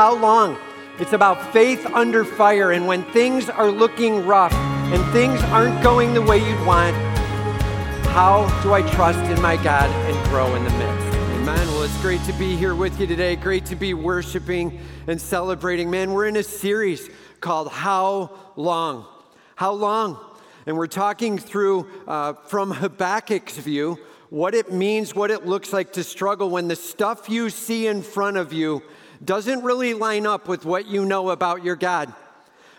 how long. It's about faith under fire. And when things are looking rough and things aren't going the way you'd want, how do I trust in my God and grow in the midst? Amen. Well, it's great to be here with you today. Great to be worshiping and celebrating. Man, we're in a series called How Long? How Long? And we're talking through uh, from Habakkuk's view what it means, what it looks like to struggle when the stuff you see in front of you doesn't really line up with what you know about your God.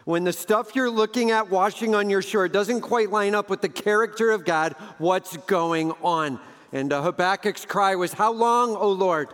When the stuff you're looking at washing on your shore doesn't quite line up with the character of God, what's going on? And uh, Habakkuk's cry was, How long, O Lord?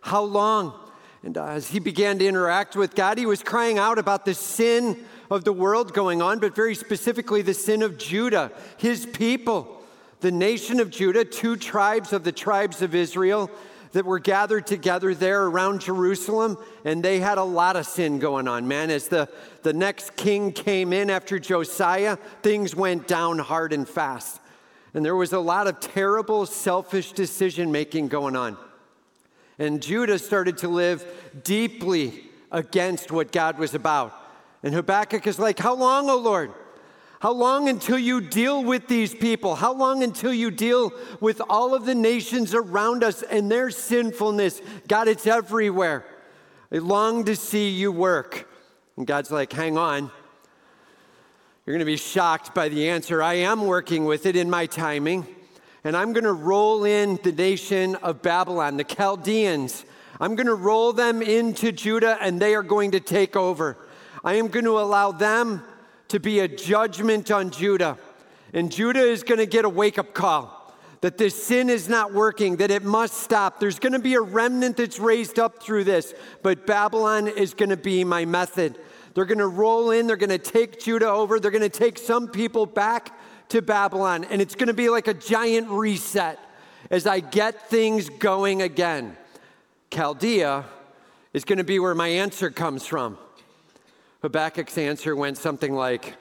How long? And uh, as he began to interact with God, he was crying out about the sin of the world going on, but very specifically the sin of Judah, his people, the nation of Judah, two tribes of the tribes of Israel that were gathered together there around Jerusalem, and they had a lot of sin going on, man. As the, the next king came in after Josiah, things went down hard and fast. And there was a lot of terrible, selfish decision making going on. And Judah started to live deeply against what God was about. And Habakkuk is like, How long, O Lord? How long until you deal with these people? How long until you deal with all of the nations around us and their sinfulness? God, it's everywhere. I long to see you work. And God's like, hang on. You're going to be shocked by the answer. I am working with it in my timing. And I'm going to roll in the nation of Babylon, the Chaldeans. I'm going to roll them into Judah and they are going to take over. I am going to allow them to be a judgment on Judah. And Judah is going to get a wake up call that this sin is not working, that it must stop. There's going to be a remnant that's raised up through this, but Babylon is going to be my method. They're going to roll in, they're going to take Judah over, they're going to take some people back to Babylon, and it's going to be like a giant reset as I get things going again. Chaldea is going to be where my answer comes from. Habakkuk's answer went something like,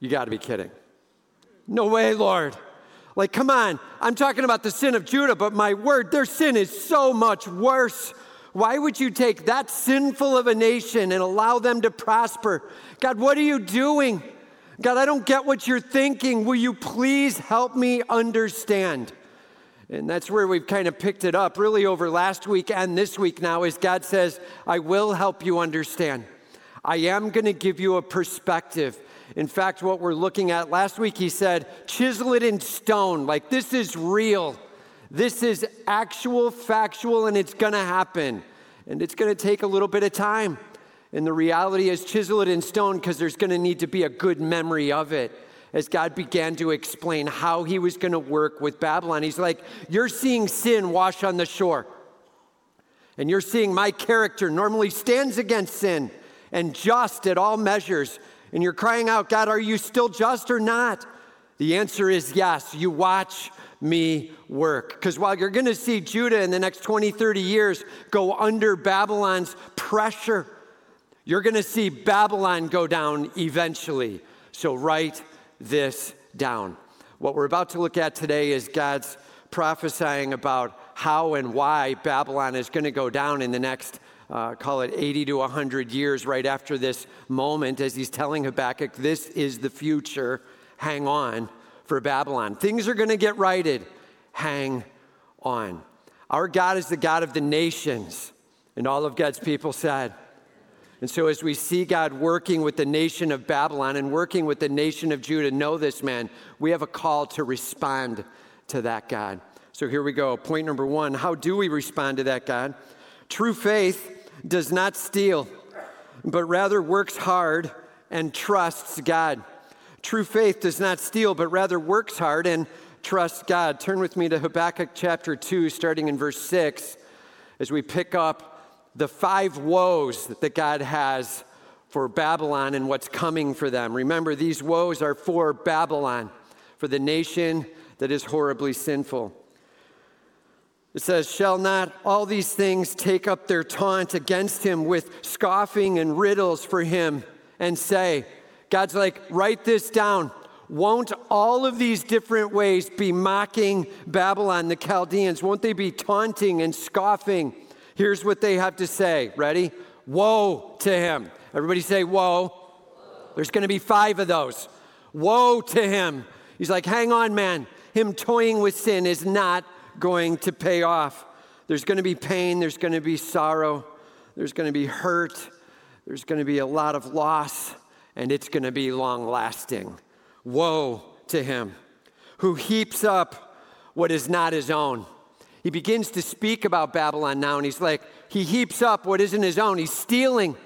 You got to be kidding. No way, Lord. Like, come on, I'm talking about the sin of Judah, but my word, their sin is so much worse. Why would you take that sinful of a nation and allow them to prosper? God, what are you doing? God, I don't get what you're thinking. Will you please help me understand? And that's where we've kind of picked it up really over last week and this week now, as God says, I will help you understand. I am going to give you a perspective. In fact, what we're looking at last week, he said, chisel it in stone. Like this is real. This is actual, factual, and it's going to happen. And it's going to take a little bit of time. And the reality is, chisel it in stone because there's going to need to be a good memory of it as God began to explain how he was going to work with Babylon. He's like, You're seeing sin wash on the shore. And you're seeing my character normally stands against sin and just at all measures. And you're crying out, God, are you still just or not? The answer is yes. You watch me work. Because while you're going to see Judah in the next 20, 30 years go under Babylon's pressure, you're going to see Babylon go down eventually. So write this down. What we're about to look at today is God's prophesying about how and why Babylon is going to go down in the next, uh, call it 80 to 100 years, right after this moment, as he's telling Habakkuk, this is the future. Hang on for Babylon. Things are going to get righted. Hang on. Our God is the God of the nations. And all of God's people said, and so, as we see God working with the nation of Babylon and working with the nation of Judah, know this, man, we have a call to respond to that God. So, here we go. Point number one How do we respond to that God? True faith does not steal, but rather works hard and trusts God. True faith does not steal, but rather works hard and trusts God. Turn with me to Habakkuk chapter 2, starting in verse 6, as we pick up the five woes that God has for Babylon and what's coming for them. Remember, these woes are for Babylon, for the nation that is horribly sinful. It says, Shall not all these things take up their taunt against him with scoffing and riddles for him and say, God's like, write this down. Won't all of these different ways be mocking Babylon, the Chaldeans? Won't they be taunting and scoffing? Here's what they have to say. Ready? Woe to him. Everybody say, Woe. There's going to be five of those. Woe to him. He's like, Hang on, man. Him toying with sin is not going to pay off. There's going to be pain, there's going to be sorrow, there's going to be hurt, there's going to be a lot of loss, and it's going to be long lasting. Woe to him who heaps up what is not his own. He begins to speak about Babylon now, and he's like, he heaps up what isn't his own. He's stealing.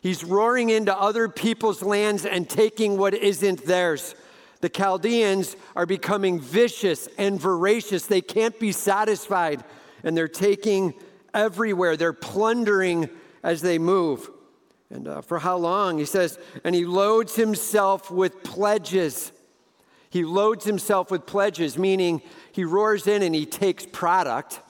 He's roaring into other people's lands and taking what isn't theirs. The Chaldeans are becoming vicious and voracious. They can't be satisfied, and they're taking everywhere. They're plundering as they move. And uh, for how long? He says, and he loads himself with pledges. He loads himself with pledges, meaning he roars in and he takes product.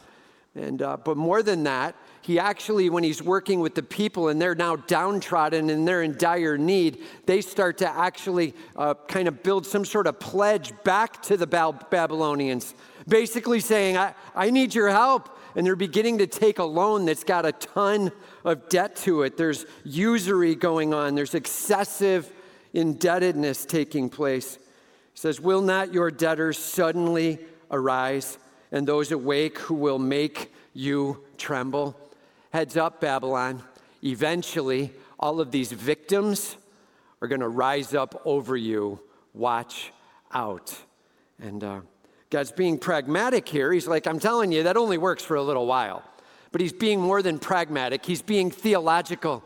And, uh, but more than that, he actually, when he's working with the people and they're now downtrodden and they're in dire need, they start to actually uh, kind of build some sort of pledge back to the Babylonians, basically saying, I, I need your help. And they're beginning to take a loan that's got a ton of debt to it. There's usury going on, there's excessive indebtedness taking place. Says, Will not your debtors suddenly arise, and those awake who will make you tremble? Heads up, Babylon. Eventually, all of these victims are going to rise up over you. Watch out. And uh, God's being pragmatic here. He's like, I'm telling you, that only works for a little while. But he's being more than pragmatic, he's being theological.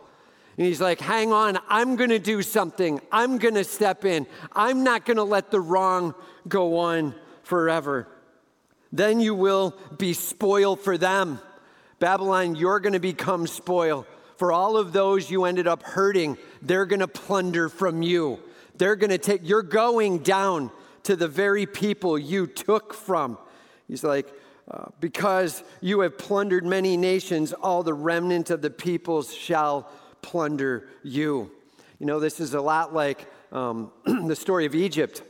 And he's like, hang on, I'm going to do something. I'm going to step in. I'm not going to let the wrong go on forever. Then you will be spoil for them. Babylon, you're going to become spoil. For all of those you ended up hurting, they're going to plunder from you. They're going to take, you're going down to the very people you took from. He's like, uh, because you have plundered many nations, all the remnant of the peoples shall plunder you. You know, this is a lot like um, the story of Egypt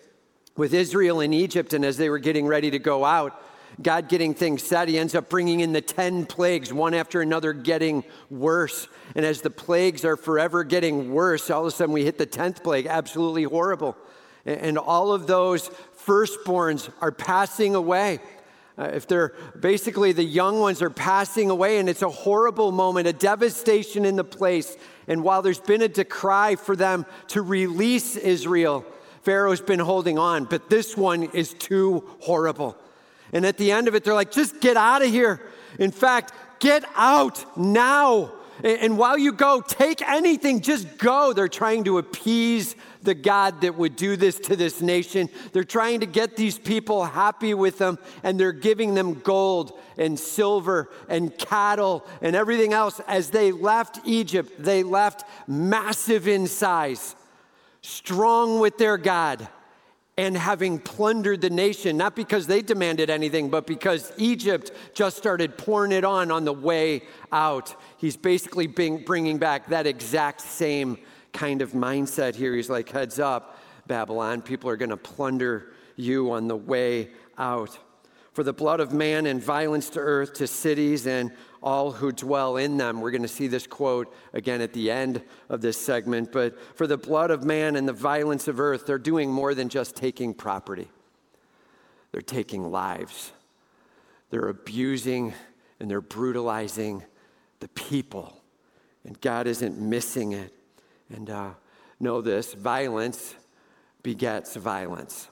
with Israel in Egypt, and as they were getting ready to go out, God getting things set, he ends up bringing in the 10 plagues, one after another getting worse. And as the plagues are forever getting worse, all of a sudden we hit the 10th plague, absolutely horrible. And all of those firstborns are passing away. Uh, if they're basically the young ones are passing away, and it's a horrible moment, a devastation in the place. And while there's been a decry for them to release Israel, Pharaoh's been holding on, but this one is too horrible. And at the end of it, they're like, just get out of here. In fact, get out now. And while you go, take anything, just go. They're trying to appease the God that would do this to this nation. They're trying to get these people happy with them, and they're giving them gold and silver and cattle and everything else. As they left Egypt, they left massive in size, strong with their God and having plundered the nation, not because they demanded anything, but because Egypt just started pouring it on on the way out. He's basically bringing back that exact same kind of mindset here. He's like, heads up, Babylon, people are going to plunder you on the way out. For the blood of man and violence to earth, to cities and all who dwell in them. We're going to see this quote again at the end of this segment. But for the blood of man and the violence of earth, they're doing more than just taking property, they're taking lives. They're abusing and they're brutalizing the people. And God isn't missing it. And uh, know this violence begets violence,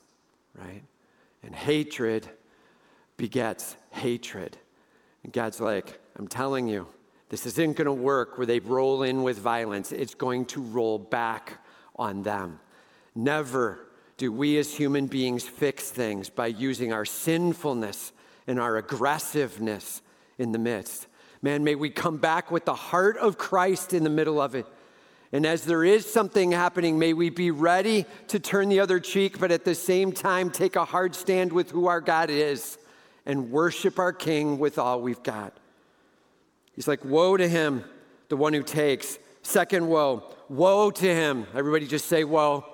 right? And hatred begets hatred. And God's like, I'm telling you, this isn't going to work where they roll in with violence. It's going to roll back on them. Never do we as human beings fix things by using our sinfulness and our aggressiveness in the midst. Man, may we come back with the heart of Christ in the middle of it. And as there is something happening, may we be ready to turn the other cheek, but at the same time take a hard stand with who our God is and worship our King with all we've got. He's like, Woe to him, the one who takes. Second woe, woe to him. Everybody just say, Woe.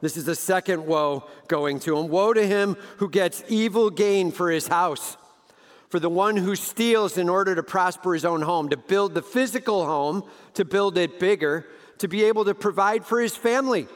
This is the second woe going to him. Woe to him who gets evil gain for his house. For the one who steals in order to prosper his own home, to build the physical home, to build it bigger, to be able to provide for his family.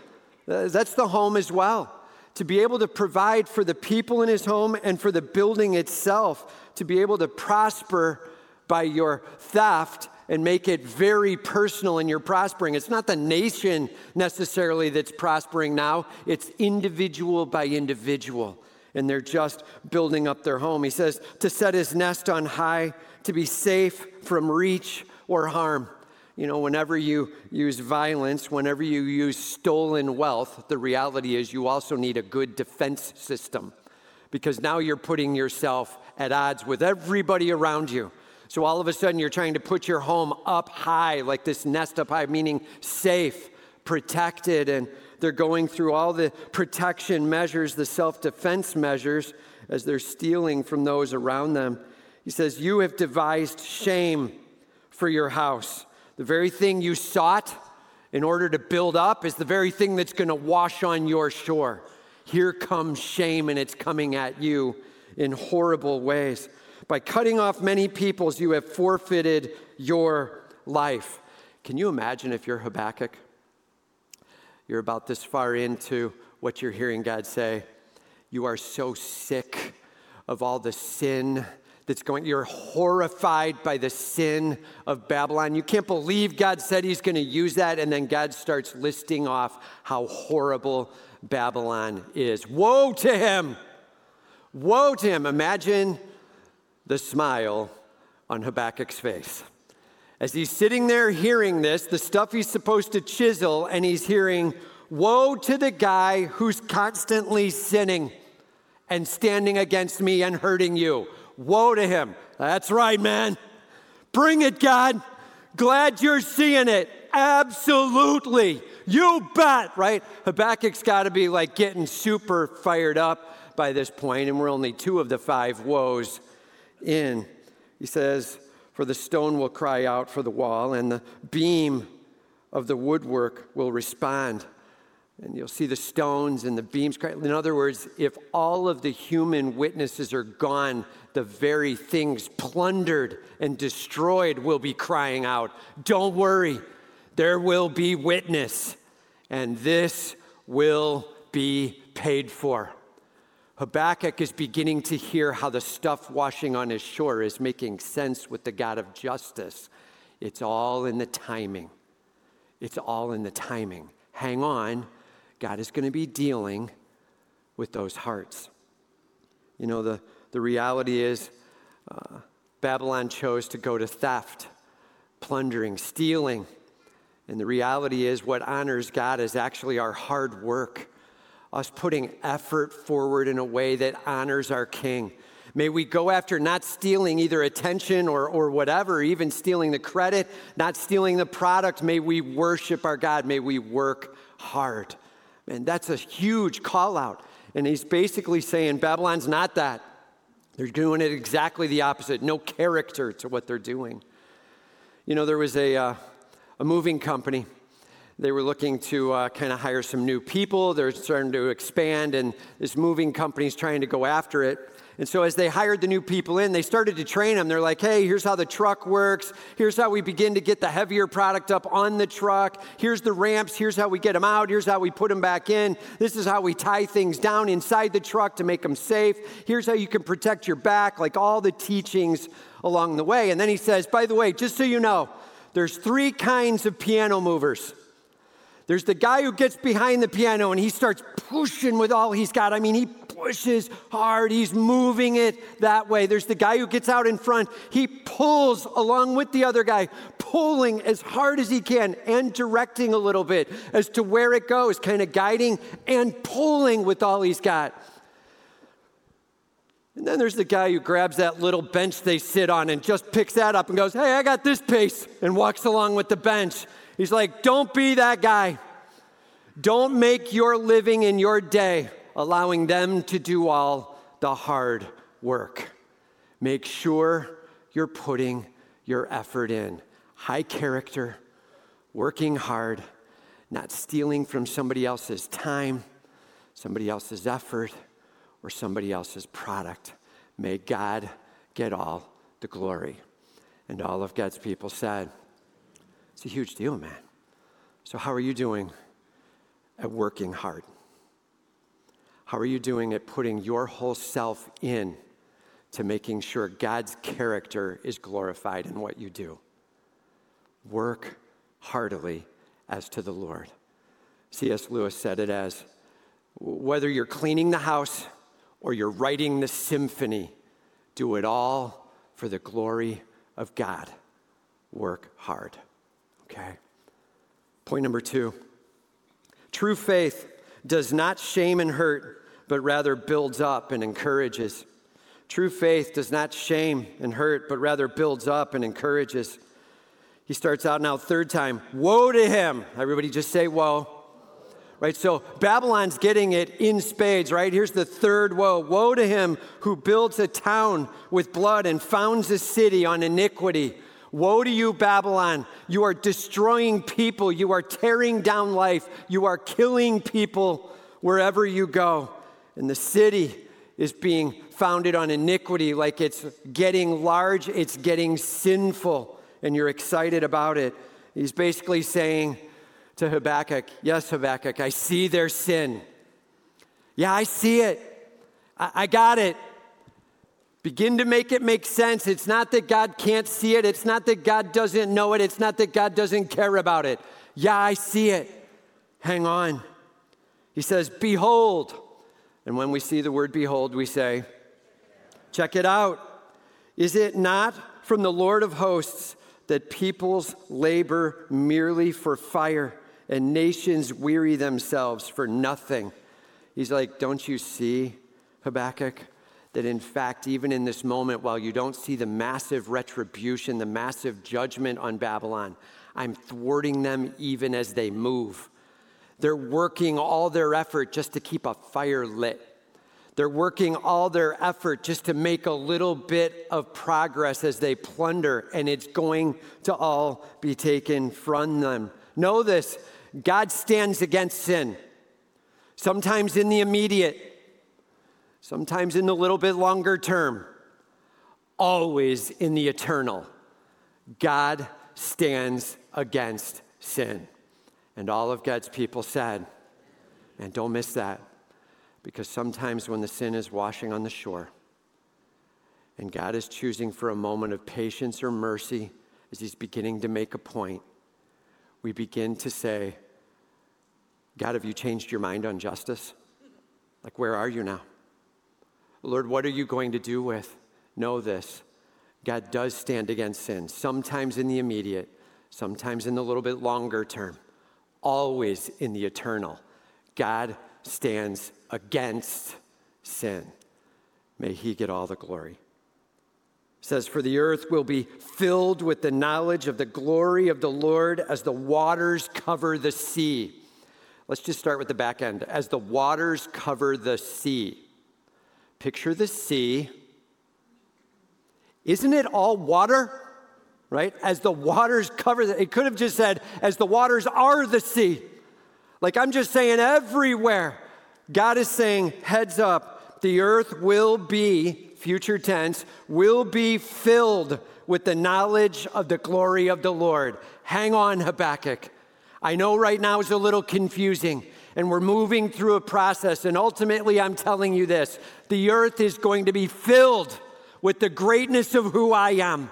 Uh, that's the home as well. To be able to provide for the people in his home and for the building itself, to be able to prosper by your theft and make it very personal and you're prospering. It's not the nation necessarily that's prospering now, it's individual by individual. And they're just building up their home. He says to set his nest on high, to be safe from reach or harm. You know, whenever you use violence, whenever you use stolen wealth, the reality is you also need a good defense system because now you're putting yourself at odds with everybody around you. So all of a sudden, you're trying to put your home up high, like this nest up high, meaning safe, protected. And they're going through all the protection measures, the self defense measures, as they're stealing from those around them. He says, You have devised shame for your house. The very thing you sought in order to build up is the very thing that's going to wash on your shore. Here comes shame, and it's coming at you in horrible ways. By cutting off many peoples, you have forfeited your life. Can you imagine if you're Habakkuk? You're about this far into what you're hearing God say. You are so sick of all the sin that's going, you're horrified by the sin of Babylon. You can't believe God said he's going to use that, and then God starts listing off how horrible Babylon is. Woe to him! Woe to him. Imagine the smile on Habakkuk's face. As he's sitting there hearing this, the stuff he's supposed to chisel, and he's hearing, Woe to the guy who's constantly sinning and standing against me and hurting you. Woe to him. That's right, man. Bring it, God. Glad you're seeing it. Absolutely. You bet, right? Habakkuk's got to be like getting super fired up by this point, and we're only two of the five woes in. He says, For the stone will cry out for the wall, and the beam of the woodwork will respond. And you'll see the stones and the beams cry. In other words, if all of the human witnesses are gone, the very things plundered and destroyed will be crying out, Don't worry, there will be witness, and this will be paid for. Habakkuk is beginning to hear how the stuff washing on his shore is making sense with the God of justice. It's all in the timing. It's all in the timing. Hang on, God is going to be dealing with those hearts. You know, the, the reality is uh, Babylon chose to go to theft, plundering, stealing. And the reality is, what honors God is actually our hard work us putting effort forward in a way that honors our King. May we go after not stealing either attention or, or whatever, even stealing the credit, not stealing the product. May we worship our God. May we work hard. And that's a huge call out. And he's basically saying Babylon's not that. They're doing it exactly the opposite. No character to what they're doing. You know, there was a, uh, a moving company they were looking to uh, kind of hire some new people. They're starting to expand, and this moving company's trying to go after it. And so, as they hired the new people in, they started to train them. They're like, hey, here's how the truck works. Here's how we begin to get the heavier product up on the truck. Here's the ramps. Here's how we get them out. Here's how we put them back in. This is how we tie things down inside the truck to make them safe. Here's how you can protect your back, like all the teachings along the way. And then he says, by the way, just so you know, there's three kinds of piano movers. There's the guy who gets behind the piano and he starts pushing with all he's got. I mean, he pushes hard, he's moving it that way. There's the guy who gets out in front, he pulls along with the other guy, pulling as hard as he can and directing a little bit as to where it goes, kind of guiding and pulling with all he's got. And then there's the guy who grabs that little bench they sit on and just picks that up and goes, Hey, I got this pace, and walks along with the bench. He's like, don't be that guy. Don't make your living in your day allowing them to do all the hard work. Make sure you're putting your effort in. High character, working hard, not stealing from somebody else's time, somebody else's effort, or somebody else's product. May God get all the glory. And all of God's people said, It's a huge deal, man. So, how are you doing at working hard? How are you doing at putting your whole self in to making sure God's character is glorified in what you do? Work heartily as to the Lord. C.S. Lewis said it as whether you're cleaning the house or you're writing the symphony, do it all for the glory of God. Work hard. Okay? Point number two true faith does not shame and hurt, but rather builds up and encourages. True faith does not shame and hurt, but rather builds up and encourages. He starts out now, third time, woe to him. Everybody just say, woe. Right, so Babylon's getting it in spades, right? Here's the third woe. Woe to him who builds a town with blood and founds a city on iniquity. Woe to you, Babylon. You are destroying people. You are tearing down life. You are killing people wherever you go. And the city is being founded on iniquity, like it's getting large, it's getting sinful and you're excited about it. He's basically saying to Habakkuk, Yes, Habakkuk, I see their sin. Yeah, I see it. I, got it. Begin to make it make sense. It's not that God can't see it. It's not that God doesn't know it. It's not that God doesn't care about it. Yeah, I see it. Hang on. He says, Behold. And when we see the word behold, we say, Check it out. Is it not from the Lord of hosts that peoples labor merely for fire and nations weary themselves for nothing. He's like, Don't you see, Habakkuk? That in fact, even in this moment, while you don't see the massive retribution, the massive judgment on Babylon, I'm thwarting them even as they move. They're working all their effort just to keep a fire lit. They're working all their effort just to make a little bit of progress as they plunder, and it's going to all be taken from them. Know this God stands against sin, sometimes in the immediate, sometimes in the little bit longer term, always in the eternal. God stands against sin. And all of God's people said, and don't miss that. Because sometimes when the sin is washing on the shore and God is choosing for a moment of patience or mercy as He's beginning to make a point, we begin to say, God, have you changed your mind on justice? Like, where are you now? Lord, what are you going to do with? Know this God does stand against sin, sometimes in the immediate, sometimes in the little bit longer term, always in the eternal. God stands against sin. May he get all the glory. It says, For the earth will be filled with the knowledge of the glory of the Lord as the waters cover the sea. Let's just start with the back end. As the waters cover the sea. Picture the sea. Isn't it all water? Right? As the waters cover the, it could have just said, as the waters are the sea. Like I'm just saying, everywhere. God is saying, heads up, the earth will be, future tense, will be filled with the knowledge of the glory of the Lord. Hang on, Habakkuk. I know right now is a little confusing, and we're moving through a process, and ultimately, I'm telling you this the earth is going to be filled with the greatness of who I am,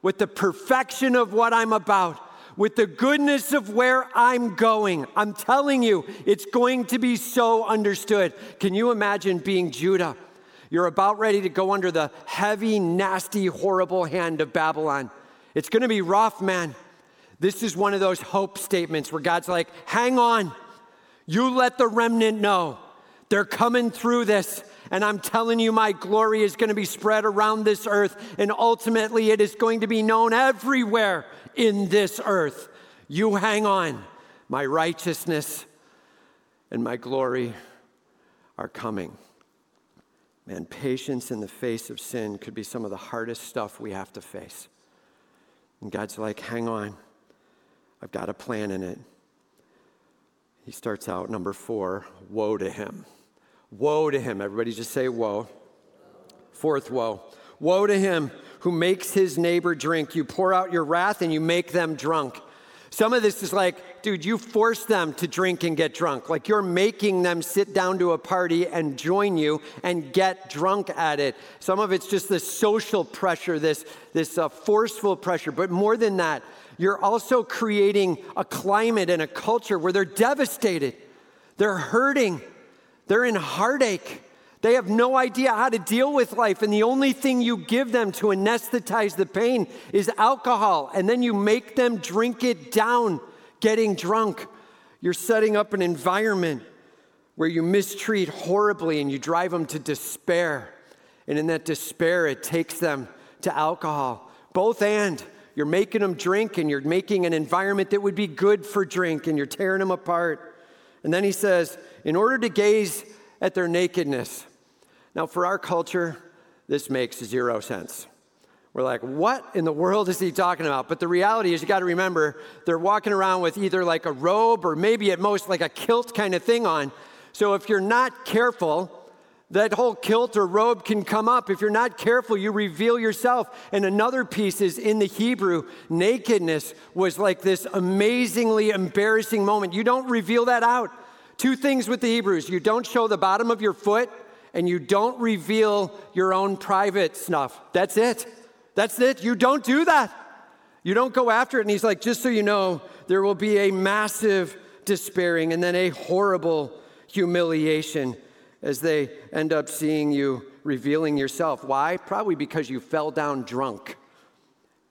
with the perfection of what I'm about with the goodness of where I'm going. I'm telling you, it's going to be so understood. Can you imagine being Judah? You're about ready to go under the heavy, nasty, horrible hand of Babylon. It's going to be rough, man. This is one of those hope statements where God's like, hang on. You let the remnant know. They're coming through this. And I'm telling you, my glory is going to be spread around this earth. And ultimately, it is going to be known everywhere in this earth. You hang on. My righteousness and my glory are coming. Man, patience in the face of sin could be some of the hardest stuff we have to face. And God's like, hang on, I've got a plan in it. He starts out, number four, woe to him. Woe to him. Everybody just say woe. Fourth woe. Woe to him who makes his neighbor drink. You pour out your wrath and you make them drunk. Some of this is like, dude, you force them to drink and get drunk. Like you're making them sit down to a party and join you and get drunk at it. Some of it's just this social pressure, this, this uh, forceful pressure. But more than that, you're also creating a climate and a culture where they're devastated, they're hurting, they're in heartache. They have no idea how to deal with life, and the only thing you give them to anesthetize the pain is alcohol, and then you make them drink it down, getting drunk. You're setting up an environment where you mistreat horribly and you drive them to despair. And in that despair, it takes them to alcohol. Both and. You're making them drink and you're making an environment that would be good for drink and you're tearing them apart. And then he says, in order to gaze at their nakedness, now, for our culture, this makes zero sense. We're like, what in the world is he talking about? But the reality is, you got to remember, they're walking around with either like a robe or maybe at most like a kilt kind of thing on. So if you're not careful, that whole kilt or robe can come up. If you're not careful, you reveal yourself. And another piece is in the Hebrew, nakedness was like this amazingly embarrassing moment. You don't reveal that out. Two things with the Hebrews you don't show the bottom of your foot and you don't reveal your own private stuff. That's it. That's it. You don't do that. You don't go after it. And he's like, just so you know, there will be a massive despairing and then a horrible humiliation as they end up seeing you revealing yourself. Why? Probably because you fell down drunk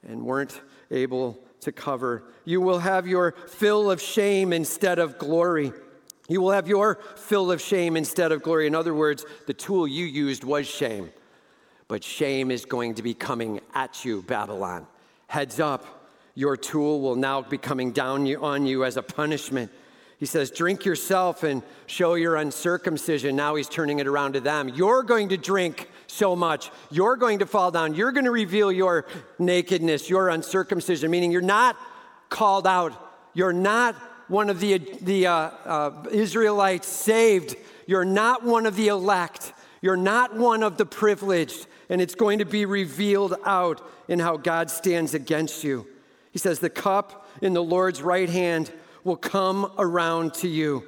and weren't able to cover. You will have your fill of shame instead of glory. You will have your fill of shame instead of glory. In other words, the tool you used was shame. But shame is going to be coming at you, Babylon. Heads up, your tool will now be coming down on you as a punishment. He says, Drink yourself and show your uncircumcision. Now he's turning it around to them. You're going to drink so much. You're going to fall down. You're going to reveal your nakedness, your uncircumcision, meaning you're not called out. You're not one of the, the uh, uh, Israelites saved. You're not one of the elect. You're not one of the privileged. And it's going to be revealed out in how God stands against you. He says, The cup in the Lord's right hand will come around to you.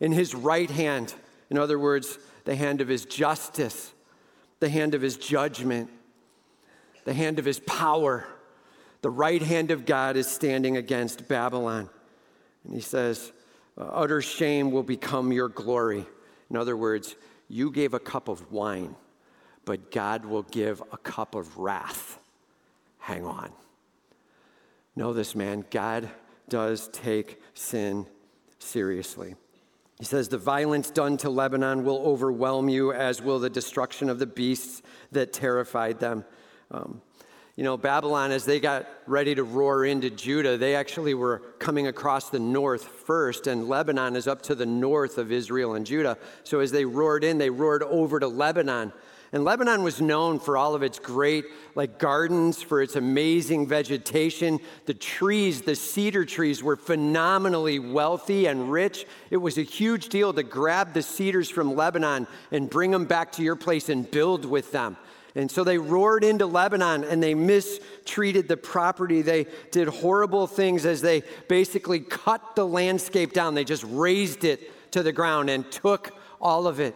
In his right hand, in other words, the hand of his justice, the hand of his judgment, the hand of his power. The right hand of God is standing against Babylon. And he says, uh, Utter shame will become your glory. In other words, you gave a cup of wine, but God will give a cup of wrath. Hang on. Know this, man. God does take sin seriously. He says, The violence done to Lebanon will overwhelm you, as will the destruction of the beasts that terrified them. Um, you know, Babylon, as they got ready to roar into Judah, they actually were coming across the north first, and Lebanon is up to the north of Israel and Judah. So as they roared in, they roared over to Lebanon. And Lebanon was known for all of its great like gardens, for its amazing vegetation. The trees, the cedar trees were phenomenally wealthy and rich. It was a huge deal to grab the cedars from Lebanon and bring them back to your place and build with them. And so they roared into Lebanon and they mistreated the property. They did horrible things as they basically cut the landscape down. They just razed it to the ground and took all of it.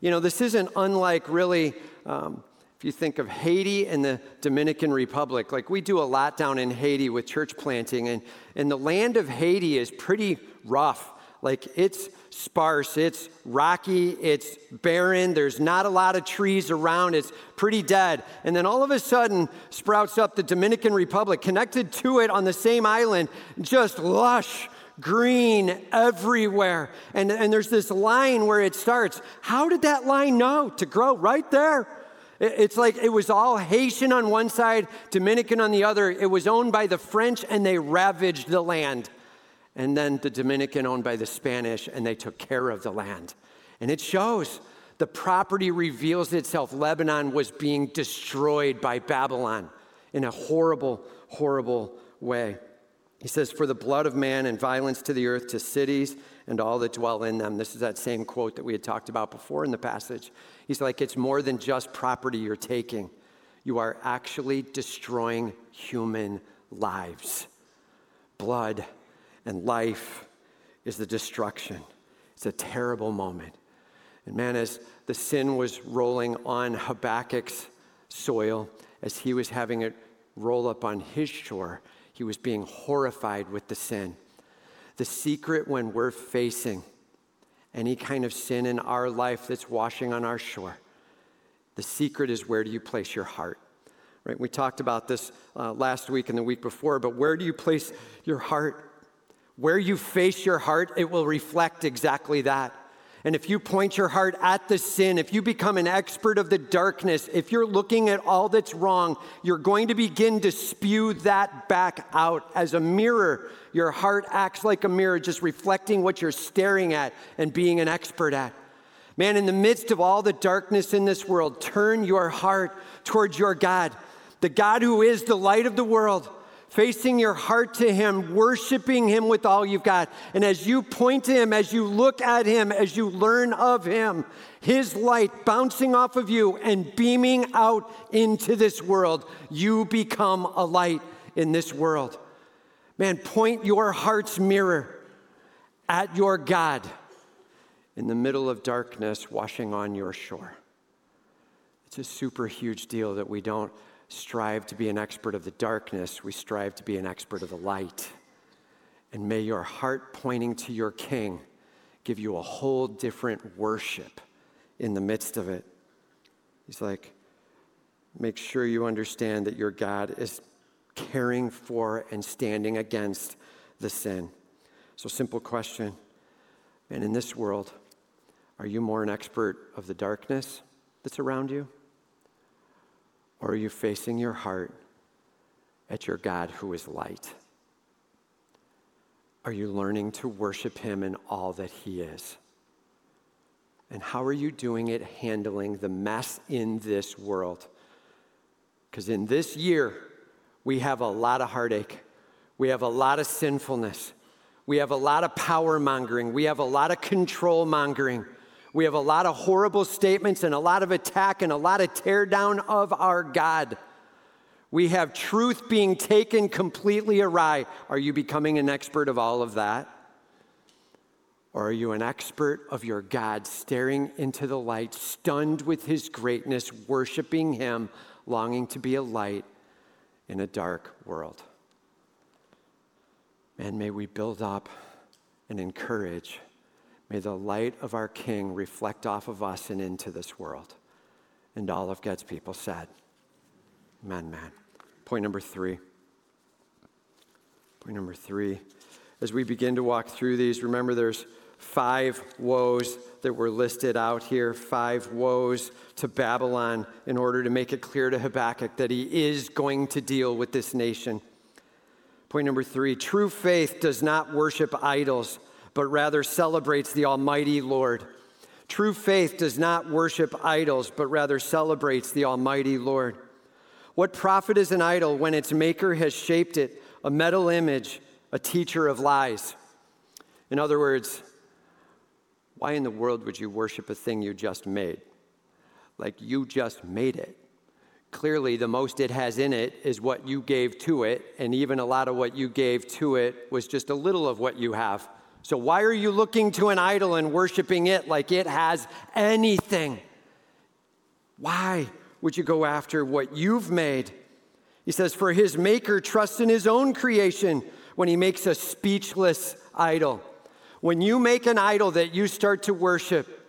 You know, this isn't unlike really, um, if you think of Haiti and the Dominican Republic, like we do a lot down in Haiti with church planting, and, and the land of Haiti is pretty rough. Like it's sparse, it's rocky, it's barren, there's not a lot of trees around, it's pretty dead. And then all of a sudden sprouts up the Dominican Republic, connected to it on the same island, just lush. Green everywhere. And, and there's this line where it starts. How did that line know to grow right there? It's like it was all Haitian on one side, Dominican on the other. It was owned by the French and they ravaged the land and then the Dominican owned by the Spanish, and they took care of the land. And it shows. The property reveals itself. Lebanon was being destroyed by Babylon in a horrible, horrible way. He says, For the blood of man and violence to the earth, to cities and all that dwell in them. This is that same quote that we had talked about before in the passage. He's like, It's more than just property you're taking. you are actually destroying human lives. Blood and life is the destruction. It's a terrible moment. And man, as the sin was rolling on Habakkuk's soil, as he was having it roll up on his shore, he was being horrified with the sin. The secret when we're facing any kind of sin in our life that's washing on our shore, the secret is where do you place your heart? Right? We talked about this uh, last week and the week before, but where do you place your heart? Where you face your heart, it will reflect exactly that. And if you point your heart at the sin, if you become an expert of the darkness, if you're looking at all that's wrong, you're going to begin to spew that back out as a mirror. Your heart acts like a mirror, just reflecting what you're staring at and being an expert at. Man, in the midst of all the darkness in this world, turn your heart towards your God, the God who is the light of the world facing your heart to Him, worshiping Him with all you've got. And as you point to Him, as you look at Him, as you learn of Him, His light bouncing off of you and beaming out into this world, you become a light in this world. Man, point your heart's mirror at your God in the middle of darkness washing on your shore. It's a super huge deal that we don't strive to be an expert of the darkness, we strive to be an expert of the light. And may your heart pointing to your King give you a whole different worship in the midst of it. He's like, make sure you understand that your God is caring for and standing against the sin. So, simple question. And in this world, are you more an expert of the darkness that's around you? Or are you facing your heart at your God who is light? Are you learning to worship him in all that he is? And how are you doing it handling the mess in this world? Because in this year, we have a lot of heartache. We have a lot of sinfulness. We have a lot of power mongering. We have a lot of control mongering. We have a lot of horrible statements and a lot of attack and a lot of tear down of our God. We have truth being taken completely awry. Are you becoming an expert of all of that? Or are you an expert of your God, staring into the light, stunned with his greatness, worshiping him, longing to be a light in a dark world? And may we build up and encourage May the light of our King reflect off of us and into this world. And all of God's people said, Amen, man. Point number three. Point number three. As we begin to walk through these, remember there's five woes that were listed out here, five woes to Babylon in order to make it clear to Habakkuk that he is going to deal with this nation. Point number three true faith does not worship idols but rather celebrates the Almighty Lord. True faith does not worship idols, but rather celebrates the Almighty Lord. What profit is an idol when its maker has shaped it, a metal image, a teacher of lies? In other words, why in the world would you worship a thing you just made? Like you just made it. Clearly, the most it has in it is what you gave to it, and even a lot of what you gave to it was just a little of what you have. So, why are you looking to an idol and worshiping it like it has anything? Why would you go after what you've made? He says, For his maker trusts in his own creation when he makes a speechless idol. When you make an idol that you start to worship,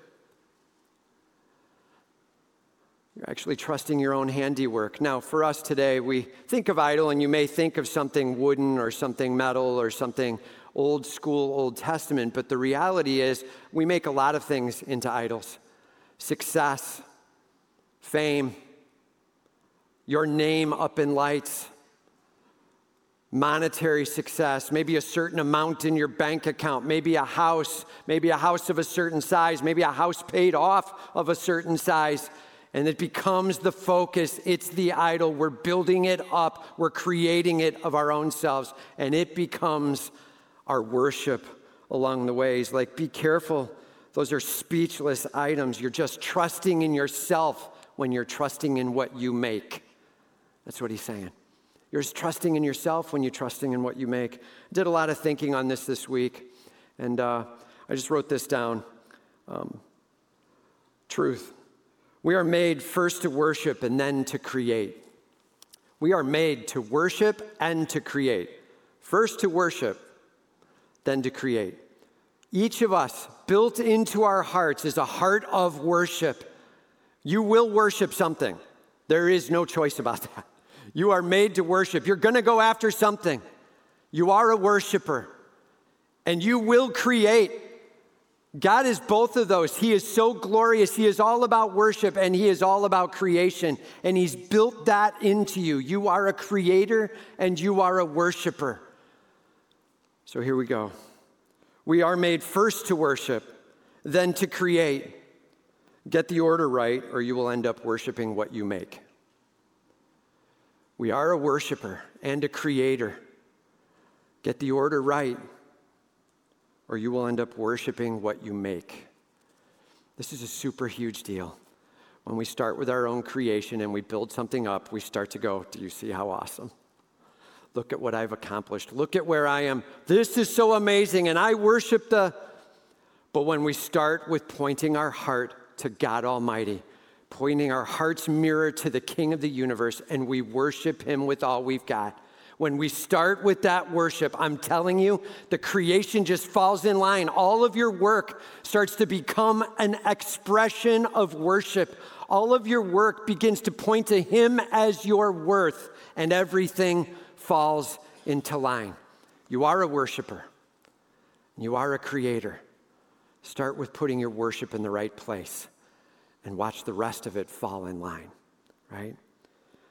You're actually trusting your own handiwork. Now, for us today, we think of idol, and you may think of something wooden or something metal or something old school Old Testament, but the reality is we make a lot of things into idols success, fame, your name up in lights, monetary success, maybe a certain amount in your bank account, maybe a house, maybe a house of a certain size, maybe a house paid off of a certain size. And it becomes the focus. It's the idol. We're building it up. We're creating it of our own selves. And it becomes our worship along the ways. Like, be careful. Those are speechless items. You're just trusting in yourself when you're trusting in what you make. That's what he's saying. You're just trusting in yourself when you're trusting in what you make. I did a lot of thinking on this this week, and uh, I just wrote this down. Um, truth. We are made first to worship and then to create. We are made to worship and to create. First to worship, then to create. Each of us, built into our hearts, is a heart of worship. You will worship something. There is no choice about that. You are made to worship. You're going to go after something. You are a worshiper, and you will create. God is both of those. He is so glorious. He is all about worship and He is all about creation. And He's built that into you. You are a creator and you are a worshiper. So here we go. We are made first to worship, then to create. Get the order right, or you will end up worshiping what you make. We are a worshiper and a creator. Get the order right, or you will end up worshiping what you make. This is a super huge deal. When we start with our own creation and we build something up, we start to go, Do you see how awesome? Look at what I've accomplished. Look at where I am. This is so amazing. And I worship the. But when we start with pointing our heart to God Almighty, pointing our heart's mirror to the King of the universe, and we worship Him with all we've got. When we start with that worship, I'm telling you, the creation just falls in line. All of your work starts to become an expression of worship. All of your work begins to point to Him as your worth, and everything falls into line. You are a worshiper, you are a creator. Start with putting your worship in the right place and watch the rest of it fall in line, right?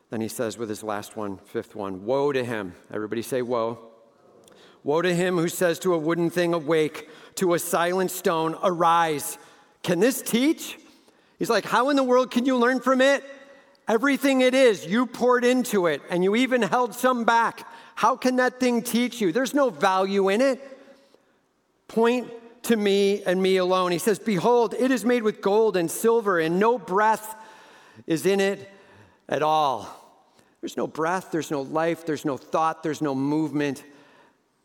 Then he says with his last one, fifth one, Woe to him. Everybody say, Woe. Woe to him who says to a wooden thing, Awake, to a silent stone, Arise. Can this teach? He's like, How in the world can you learn from it? Everything it is, you poured into it and you even held some back. How can that thing teach you? There's no value in it. Point to me and me alone. He says, Behold, it is made with gold and silver, and no breath is in it at all. There's no breath, there's no life, there's no thought, there's no movement.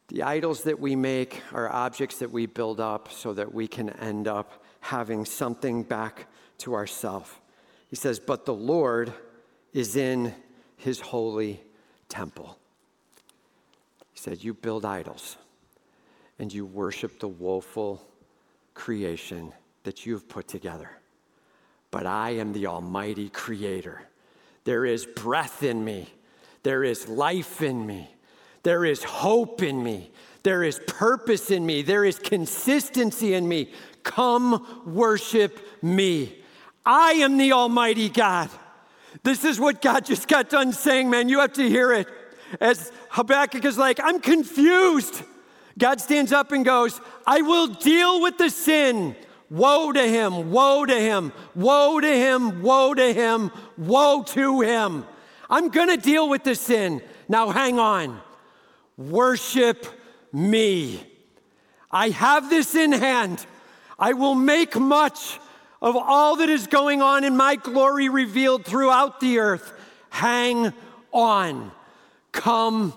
The idols that we make are objects that we build up so that we can end up having something back to ourselves. He says, But the Lord is in his holy temple. He said, You build idols and you worship the woeful creation that you've put together. But I am the Almighty Creator. There is breath in me, there is life in me, there is hope in me, there is purpose in me, there is consistency in me. Come worship me. I am the Almighty God. This is what God just got done saying, man. You have to hear it. As Habakkuk is like, I'm confused. God stands up and goes, I will deal with the sin. Woe to him, woe to him, woe to him, woe to him, woe to him. I'm going to deal with the sin. Now hang on. Worship me. I have this in hand. I will make much of all that is going on in my glory revealed throughout the earth. Hang on. Come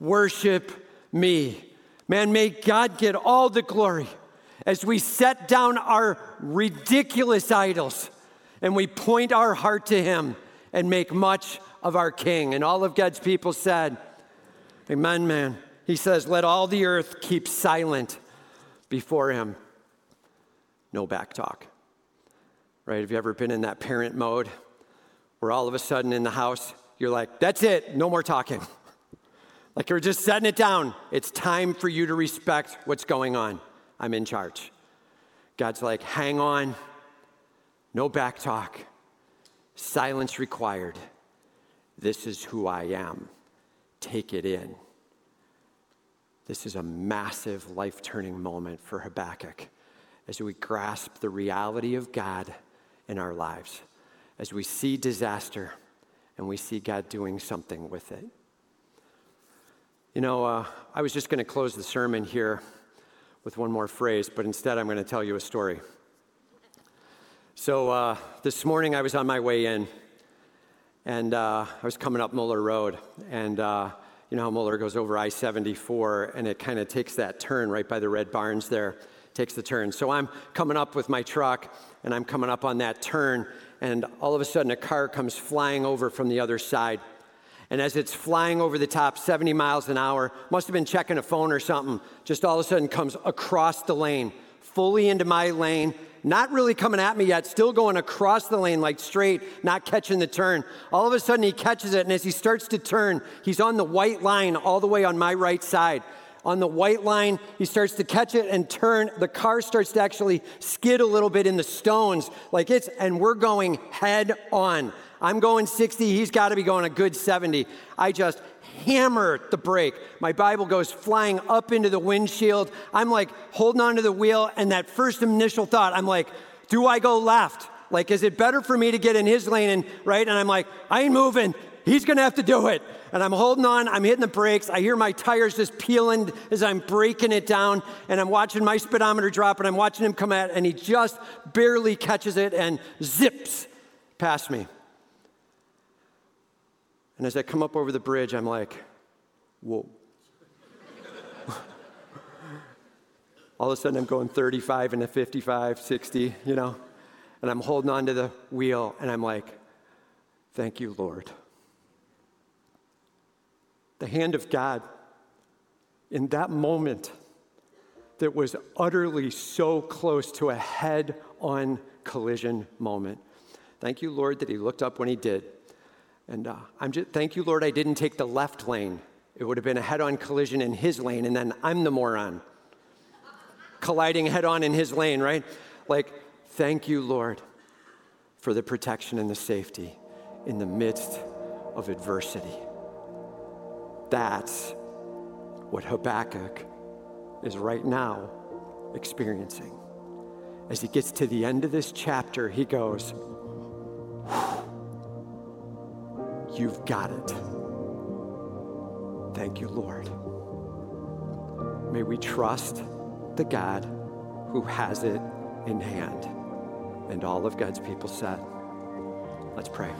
worship me. Man, may God get all the glory as we set down our ridiculous idols and we point our heart to Him and make much of our King. And all of God's people said, Amen, man. He says, Let all the earth keep silent before Him. No back talk right? Have you ever been in that parent mode where all of a sudden in the house, you're like, that's it, no more talking. like you're just setting it down. It's time for you to respect what's going on. I'm in charge. God's like, hang on, no back talk, silence required. This is who I am. Take it in. This is a massive life turning moment for Habakkuk as we grasp the reality of God in our lives as we see disaster and we see God doing something with it. You know, uh, I was just going to close the sermon here with one more phrase, but instead I'm going to tell you a story. So uh, this morning I was on my way in, And uh, I was coming up Muller Road, and uh, you know how Muller goes over I 74, and it kind of takes that turn right by the red barns there, takes the turn. So I'm coming up with my truck, and I'm coming up on that turn, and all of a sudden a car comes flying over from the other side. And as it's flying over the top 70 miles an hour, must have been checking a phone or something, just all of a sudden comes across the lane, fully into my lane, not really coming at me yet, still going across the lane like straight, not catching the turn. All of a sudden, he catches it, and as he starts to turn, he's on the white line all the way on my right side. On the white line, he starts to catch it and turn. The car starts to actually skid a little bit in the stones, like it's, and we're going head on. I'm going 60, he's got to be going a good 70. I just hammer the brake. My Bible goes flying up into the windshield. I'm like holding onto the wheel, and that first initial thought, I'm like, do I go left? Like, is it better for me to get in his lane and right? And I'm like, I ain't moving. He's gonna have to do it. And I'm holding on, I'm hitting the brakes. I hear my tires just peeling as I'm breaking it down, and I'm watching my speedometer drop, and I'm watching him come at, and he just barely catches it and zips past me. And as I come up over the bridge, I'm like, whoa. All of a sudden, I'm going 35 into 55, 60, you know, and I'm holding on to the wheel, and I'm like, thank you, Lord. The hand of God in that moment that was utterly so close to a head on collision moment. Thank you, Lord, that He looked up when He did and uh, I'm just, thank you, Lord, I didn't take the left lane. It would have been a head on collision in his lane, and then I'm the moron. Colliding head on in his lane, right? Like, thank you, Lord, for the protection and the safety in the midst of adversity. That's what Habakkuk is right now experiencing. As he gets to the end of this chapter, he goes, You've got it. Thank you, Lord. May we trust the God who has it in hand. And all of God's people said, Let's pray.